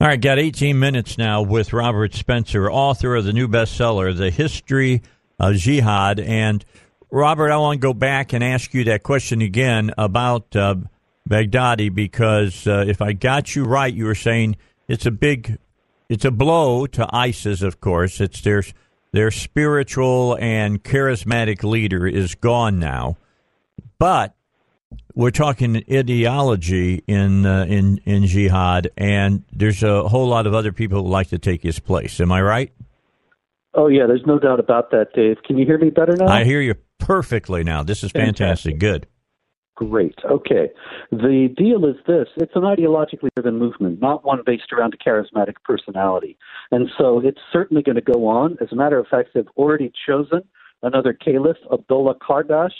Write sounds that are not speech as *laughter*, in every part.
All right, got 18 minutes now with Robert Spencer, author of the new bestseller, The History of Jihad. And Robert, I want to go back and ask you that question again about uh, Baghdadi because uh, if I got you right, you were saying it's a big, it's a blow to ISIS. Of course, it's their their spiritual and charismatic leader is gone now, but we're talking ideology in uh, in in jihad, and there's a whole lot of other people who like to take his place. Am I right? Oh yeah, there's no doubt about that, Dave. Can you hear me better now? I hear you perfectly now. This is fantastic. fantastic. Good. Great. Okay. The deal is this it's an ideologically driven movement, not one based around a charismatic personality. And so it's certainly going to go on. As a matter of fact, they've already chosen another caliph, Abdullah Qardash,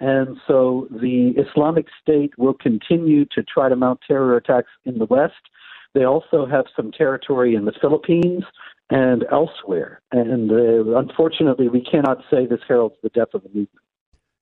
and so the Islamic State will continue to try to mount terror attacks in the West. They also have some territory in the Philippines and elsewhere. And uh, unfortunately, we cannot say this heralds the death of the movement.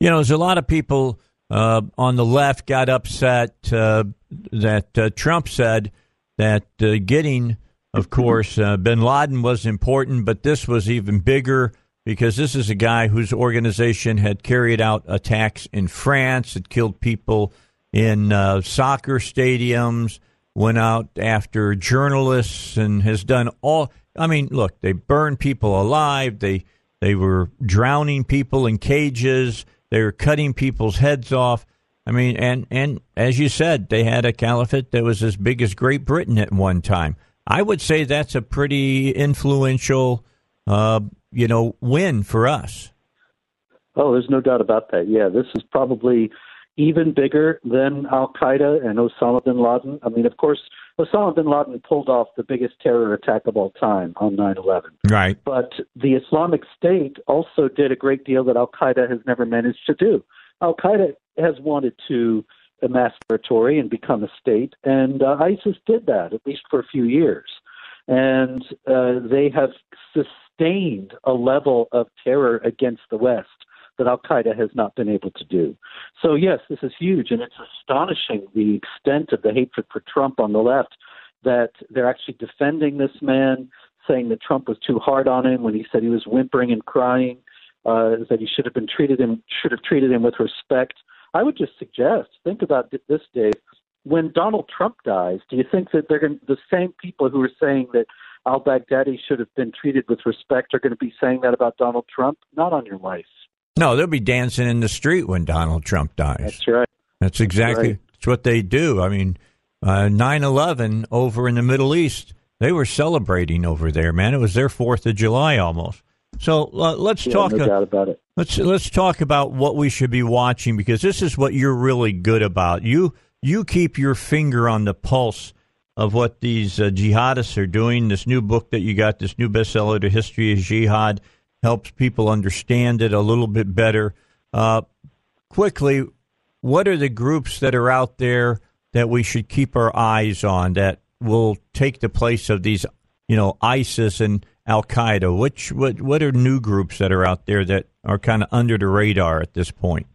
You know, there's a lot of people uh, on the left got upset uh, that uh, Trump said that uh, getting, of course, uh, bin Laden was important, but this was even bigger because this is a guy whose organization had carried out attacks in France, had killed people in uh, soccer stadiums, went out after journalists, and has done all. I mean, look, they burned people alive. They they were drowning people in cages. They were cutting people's heads off. I mean, and and as you said, they had a caliphate that was as big as Great Britain at one time. I would say that's a pretty influential uh, you know, win for us. Oh, there's no doubt about that. Yeah, this is probably even bigger than Al Qaeda and Osama bin Laden. I mean, of course, Osama bin Laden pulled off the biggest terror attack of all time on 9 11. Right. But the Islamic State also did a great deal that Al Qaeda has never managed to do. Al Qaeda has wanted to amass territory and become a state, and uh, ISIS did that, at least for a few years. And uh, they have sustained a level of terror against the West that Al Qaeda has not been able to do. So, yes, this is huge, and it's astonishing the extent of the hatred for Trump on the left that they're actually defending this man, saying that Trump was too hard on him when he said he was whimpering and crying, uh, that he should have been treated him should have treated him with respect. I would just suggest think about this, Dave. When Donald Trump dies, do you think that they're going to, the same people who are saying that al Baghdadi should have been treated with respect are going to be saying that about Donald Trump? Not on your life. No, they'll be dancing in the street when Donald Trump dies. That's right. That's exactly that's, right. what they do. I mean, uh, 9 uh, 11 over in the Middle East, they were celebrating over there, man. It was their 4th of July almost. So uh, let's yeah, talk no about it. Let's let's talk about what we should be watching because this is what you're really good about. You you keep your finger on the pulse of what these uh, jihadists are doing. This new book that you got, this new bestseller, The History of Jihad, helps people understand it a little bit better. Uh, quickly, what are the groups that are out there that we should keep our eyes on that will take the place of these, you know, ISIS and Al Qaeda? Which what what are new groups that are out there that are kind of under the radar at this point?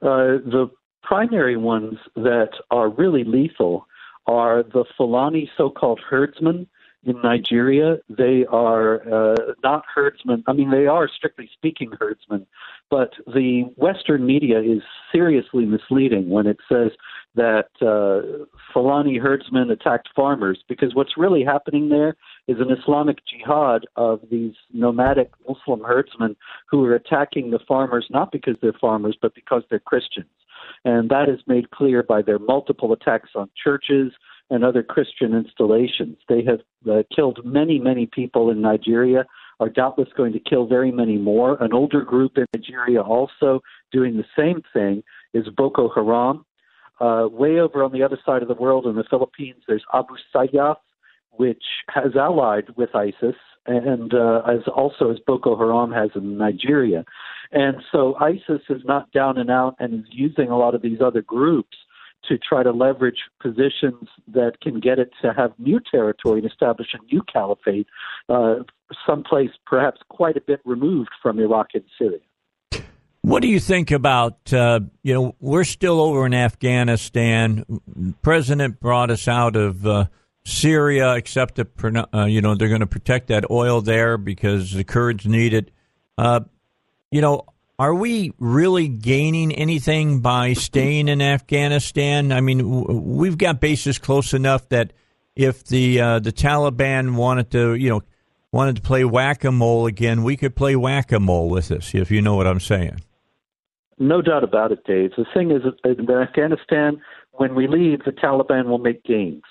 Uh, the primary ones that are really lethal are the Fulani so called herdsmen in Nigeria. They are uh, not herdsmen. I mean, they are strictly speaking herdsmen, but the Western media is seriously misleading when it says that uh, Fulani herdsmen attacked farmers because what's really happening there is an Islamic jihad of these nomadic Muslim herdsmen who are attacking the farmers not because they're farmers but because they're Christians. And that is made clear by their multiple attacks on churches and other Christian installations. They have uh, killed many, many people in Nigeria, are doubtless going to kill very many more. An older group in Nigeria also doing the same thing is Boko Haram. Uh, way over on the other side of the world in the Philippines, there's Abu Sayyaf, which has allied with ISIS and uh, as also as Boko Haram has in Nigeria. And so ISIS is not down and out and is using a lot of these other groups to try to leverage positions that can get it to have new territory and establish a new caliphate, uh, someplace perhaps quite a bit removed from Iraq and Syria. What do you think about, uh, you know, we're still over in Afghanistan. President brought us out of uh, Syria, except to, uh, you know they're going to protect that oil there because the Kurds need it. Uh, you know, are we really gaining anything by staying in Afghanistan? I mean, we've got bases close enough that if the uh, the Taliban wanted to, you know, wanted to play whack a mole again, we could play whack a mole with this, if you know what I'm saying. No doubt about it, Dave. The thing is, in Afghanistan, when we leave, the Taliban will make gains.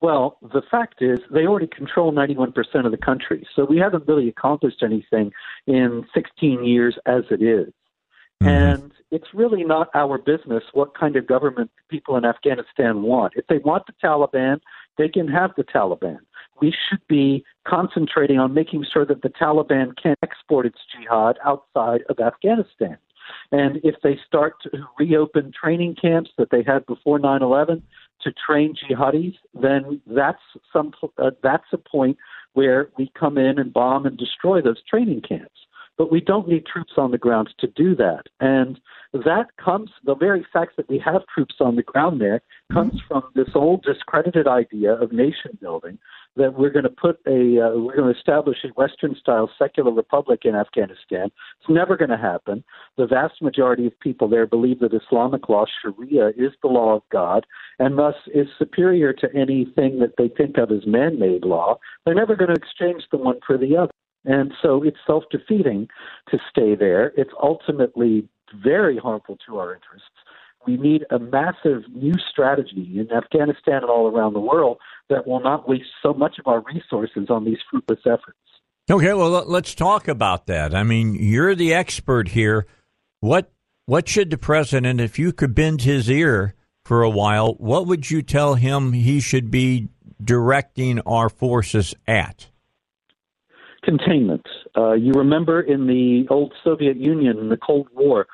Well, the fact is, they already control 91% of the country. So we haven't really accomplished anything in 16 years as it is. Mm-hmm. And it's really not our business what kind of government people in Afghanistan want. If they want the Taliban, they can have the Taliban. We should be concentrating on making sure that the Taliban can't export its jihad outside of Afghanistan. And if they start to reopen training camps that they had before 9 11 to train jihadis, then that's, some, uh, that's a point where we come in and bomb and destroy those training camps. But we don't need troops on the ground to do that. And that comes, the very fact that we have troops on the ground there comes from this old discredited idea of nation building that we're going to put a uh, we're going to establish a Western style secular republic in Afghanistan. It's never going to happen. The vast majority of people there believe that Islamic law, Sharia, is the law of God, and thus is superior to anything that they think of as man-made law. They're never going to exchange the one for the other. And so it's self defeating to stay there. It's ultimately very harmful to our interests. We need a massive new strategy in Afghanistan and all around the world that will not waste so much of our resources on these fruitless efforts. Okay, well, let's talk about that. I mean, you're the expert here. What what should the president, if you could bend his ear for a while, what would you tell him he should be directing our forces at? Containment. Uh, you remember in the old Soviet Union, in the Cold War,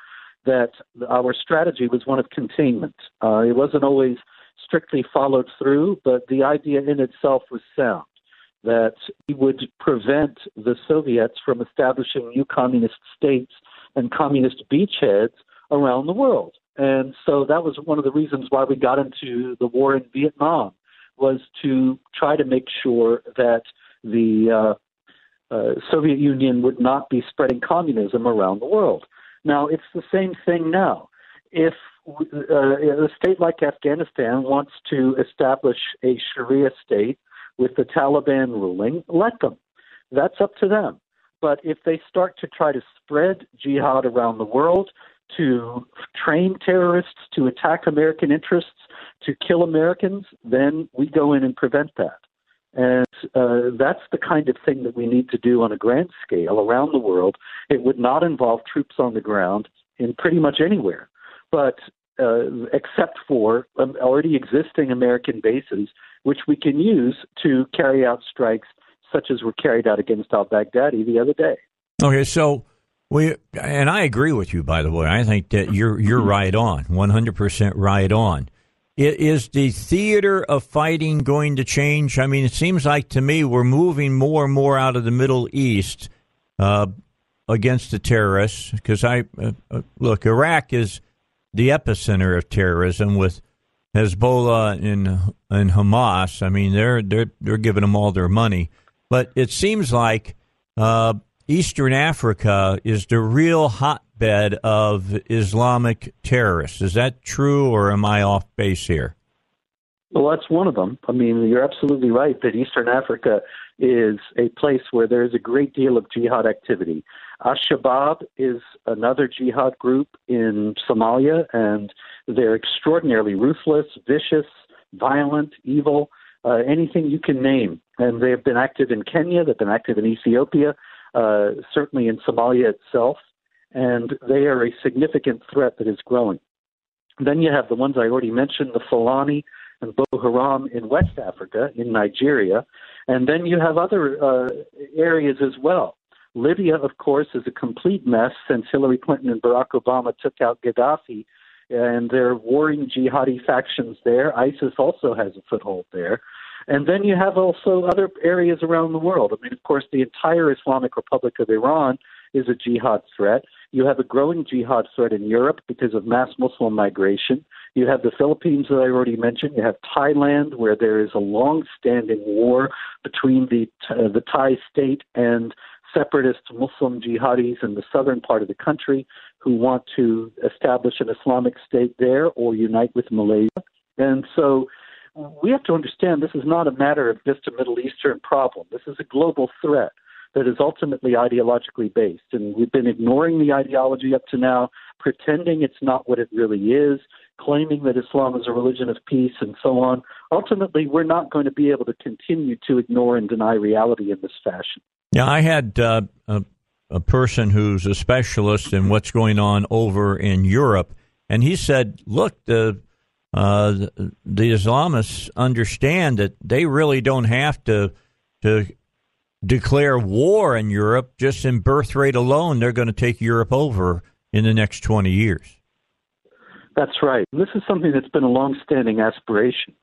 that our strategy was one of containment. Uh, it wasn't always strictly followed through, but the idea in itself was sound that we would prevent the Soviets from establishing new communist states and communist beachheads around the world. And so that was one of the reasons why we got into the war in Vietnam was to try to make sure that the uh, uh, Soviet Union would not be spreading communism around the world. Now, it's the same thing now. If uh, a state like Afghanistan wants to establish a Sharia state with the Taliban ruling, let them. That's up to them. But if they start to try to spread jihad around the world, to train terrorists, to attack American interests, to kill Americans, then we go in and prevent that. And uh, that's the kind of thing that we need to do on a grand scale around the world. It would not involve troops on the ground in pretty much anywhere, but uh, except for um, already existing American bases, which we can use to carry out strikes such as were carried out against al Baghdadi the other day. Okay, so we and I agree with you. By the way, I think that you're you're right on, one hundred percent right on. Is the theater of fighting going to change? I mean, it seems like to me we're moving more and more out of the Middle East uh, against the terrorists. Because I uh, uh, look, Iraq is the epicenter of terrorism with Hezbollah and and Hamas. I mean, they're they're they're giving them all their money, but it seems like uh, Eastern Africa is the real hotbed of Islamic terrorists. Is that true, or am I off base here? Well, that's one of them. I mean, you're absolutely right that Eastern Africa is a place where there is a great deal of jihad activity. Al Shabaab is another jihad group in Somalia, and they're extraordinarily ruthless, vicious, violent, evil, uh, anything you can name. And they have been active in Kenya, they've been active in Ethiopia, uh, certainly in Somalia itself, and they are a significant threat that is growing. Then you have the ones I already mentioned, the Fulani and Boko Haram in West Africa, in Nigeria, and then you have other uh, areas as well. Libya, of course, is a complete mess since Hillary Clinton and Barack Obama took out Gaddafi, and there are warring jihadi factions there. ISIS also has a foothold there. And then you have also other areas around the world. I mean, of course, the entire Islamic Republic of Iran is a jihad threat. You have a growing jihad threat in Europe because of mass Muslim migration. You have the Philippines that I already mentioned. You have Thailand, where there is a long-standing war between the uh, the Thai state and separatist Muslim jihadis in the southern part of the country who want to establish an Islamic state there or unite with Malaysia. And so we have to understand this is not a matter of just a Middle Eastern problem. This is a global threat that is ultimately ideologically based. And we've been ignoring the ideology up to now, pretending it's not what it really is, claiming that Islam is a religion of peace, and so on. Ultimately, we're not going to be able to continue to ignore and deny reality in this fashion. Yeah, I had uh, a, a person who's a specialist in what's going on over in Europe, and he said, look, the uh, the Islamists understand that they really don't have to to declare war in Europe. Just in birth rate alone, they're going to take Europe over in the next 20 years. That's right. This is something that's been a long-standing aspiration.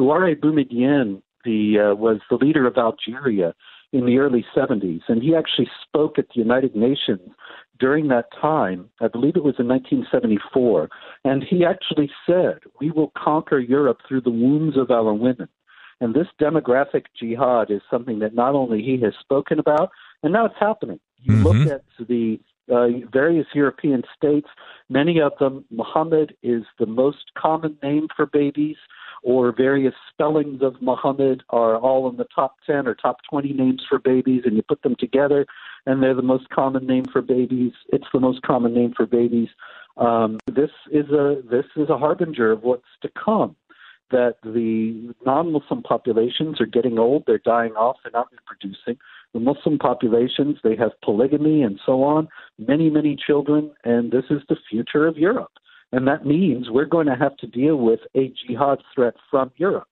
Houari Boumediene the, uh, was the leader of Algeria in the early 70s, and he actually spoke at the United Nations during that time. I believe it was in 1974, and he actually said, "We will conquer Europe through the wombs of our women." And this demographic jihad is something that not only he has spoken about, and now it's happening. You mm-hmm. look at the uh, various European states, many of them, Muhammad is the most common name for babies, or various spellings of Muhammad are all in the top 10 or top 20 names for babies, and you put them together, and they're the most common name for babies. It's the most common name for babies. Um, this is a this is a harbinger of what's to come that the non-Muslim populations are getting old, they're dying off, they're not reproducing. The Muslim populations, they have polygamy and so on, many, many children, and this is the future of Europe. And that means we're going to have to deal with a jihad threat from Europe,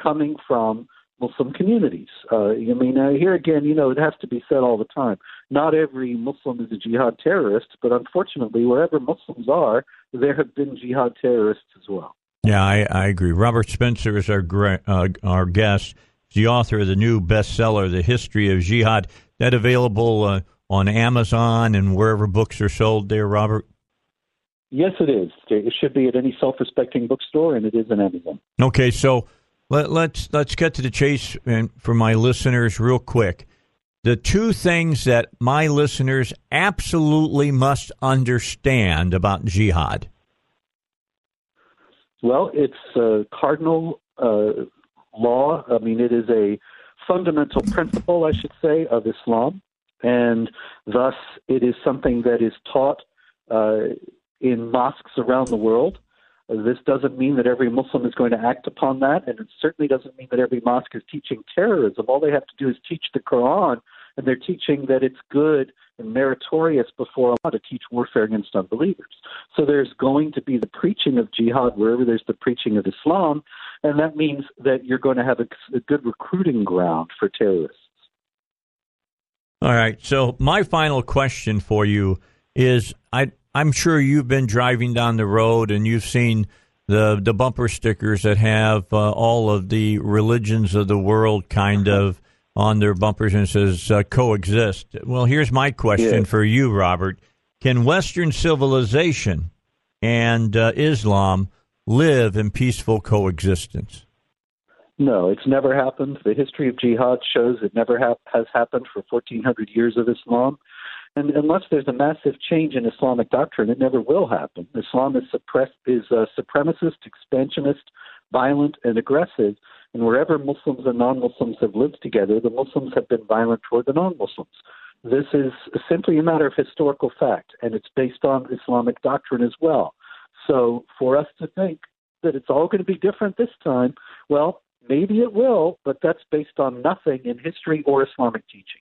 coming from Muslim communities. Uh, I mean, uh, here again, you know, it has to be said all the time. Not every Muslim is a jihad terrorist, but unfortunately, wherever Muslims are, there have been jihad terrorists as well. Yeah, I, I agree. Robert Spencer is our uh, our guest. He's the author of the new bestseller, The History of Jihad. That available uh, on Amazon and wherever books are sold. There, Robert. Yes, it is. It should be at any self-respecting bookstore, and it is in Amazon. Okay, so let, us let's, let's get to the chase, and for my listeners, real quick. The two things that my listeners absolutely must understand about jihad. Well, it's a cardinal uh, law. I mean, it is a fundamental principle, I should say, of Islam, and thus it is something that is taught uh, in mosques around the world. Uh, this doesn't mean that every Muslim is going to act upon that, and it certainly doesn't mean that every mosque is teaching terrorism. All they have to do is teach the Quran, and they're teaching that it's good and meritorious before Allah to teach warfare against unbelievers. So there's going to be the preaching of jihad wherever there's the preaching of Islam, and that means that you're going to have a, a good recruiting ground for terrorists. All right. So my final question for you is: I I'm sure you've been driving down the road and you've seen the the bumper stickers that have uh, all of the religions of the world kind of on their bumpers and says uh, coexist. Well, here's my question yeah. for you, Robert. Can Western civilization and uh, Islam live in peaceful coexistence? No, it's never happened. The history of jihad shows it never ha- has happened for 1,400 years of Islam. And unless there's a massive change in Islamic doctrine, it never will happen. Islam is, suppress- is uh, supremacist, expansionist, violent, and aggressive. And wherever Muslims and non Muslims have lived together, the Muslims have been violent toward the non Muslims. This is simply a matter of historical fact, and it's based on Islamic doctrine as well. So for us to think that it's all going to be different this time, well, maybe it will, but that's based on nothing in history or Islamic teaching.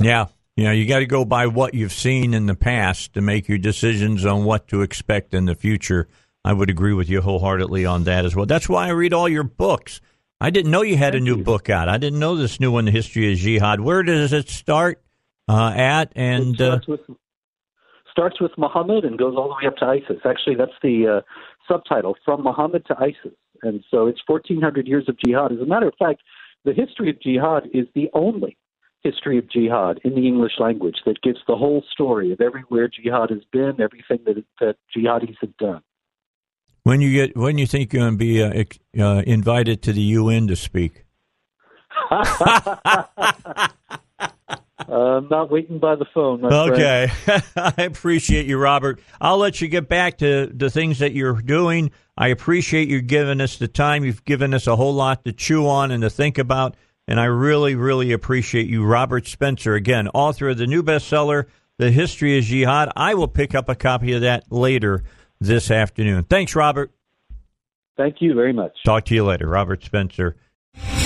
Yeah. You know, you got to go by what you've seen in the past to make your decisions on what to expect in the future. I would agree with you wholeheartedly on that as well. That's why I read all your books. I didn't know you had Thank a new you. book out. I didn't know this new one, The History of Jihad. Where does it start uh, at? And it starts, uh, with, starts with Muhammad and goes all the way up to ISIS. Actually, that's the uh, subtitle, From Muhammad to ISIS. And so it's 1,400 years of jihad. As a matter of fact, the history of jihad is the only history of jihad in the English language that gives the whole story of everywhere jihad has been, everything that, that jihadis have done. When you get when you think you're going to be uh, uh, invited to the UN to speak? *laughs* I'm not waiting by the phone. okay, *laughs* I appreciate you, Robert. I'll let you get back to the things that you're doing. I appreciate you giving us the time. You've given us a whole lot to chew on and to think about. And I really, really appreciate you, Robert Spencer, again, author of the new bestseller, The History of Jihad. I will pick up a copy of that later this afternoon. Thanks, Robert. Thank you very much. Talk to you later. Robert Spencer.